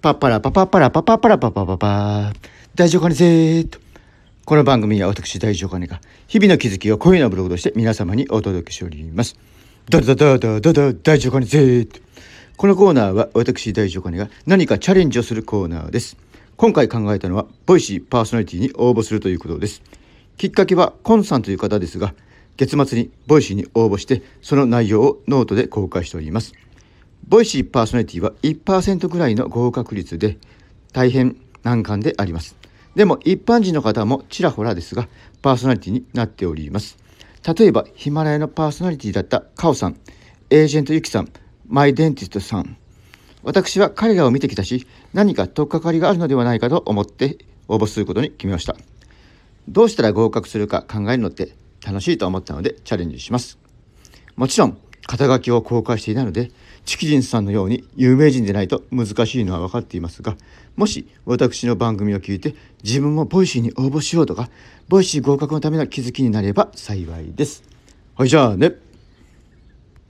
パッパラパパッパラパパパラパパパパ大丈夫かねぜーと。この番組は私大丈夫かねが日々の気づきを声のブログとして皆様にお届けしております。ダダダダダダ大丈夫かねぜーと。このコーナーは私大丈夫かねが何かチャレンジをするコーナーです。今回考えたのは Voicy パーソナリティに応募するということです。きっかけはコンさんという方ですが月末に Voicy に応募してその内容をノートで公開しております。ボイシーパーソナリティは1%ぐらいの合格率で大変難関であります。でも一般人の方もちらほらですがパーソナリティになっております。例えばヒマラヤのパーソナリティだったカオさん、エージェントユキさん、マイデンティストさん。私は彼らを見てきたし何か取っかかりがあるのではないかと思って応募することに決めました。どうしたら合格するか考えるのって楽しいと思ったのでチャレンジします。もちろん肩書きを公開していないのでチキジンさんのように有名人でないと難しいのは分かっていますがもし私の番組を聞いて自分も Voicy に応募しようとか Voicy 合格のための気づきになれば幸いです。はいじゃあね。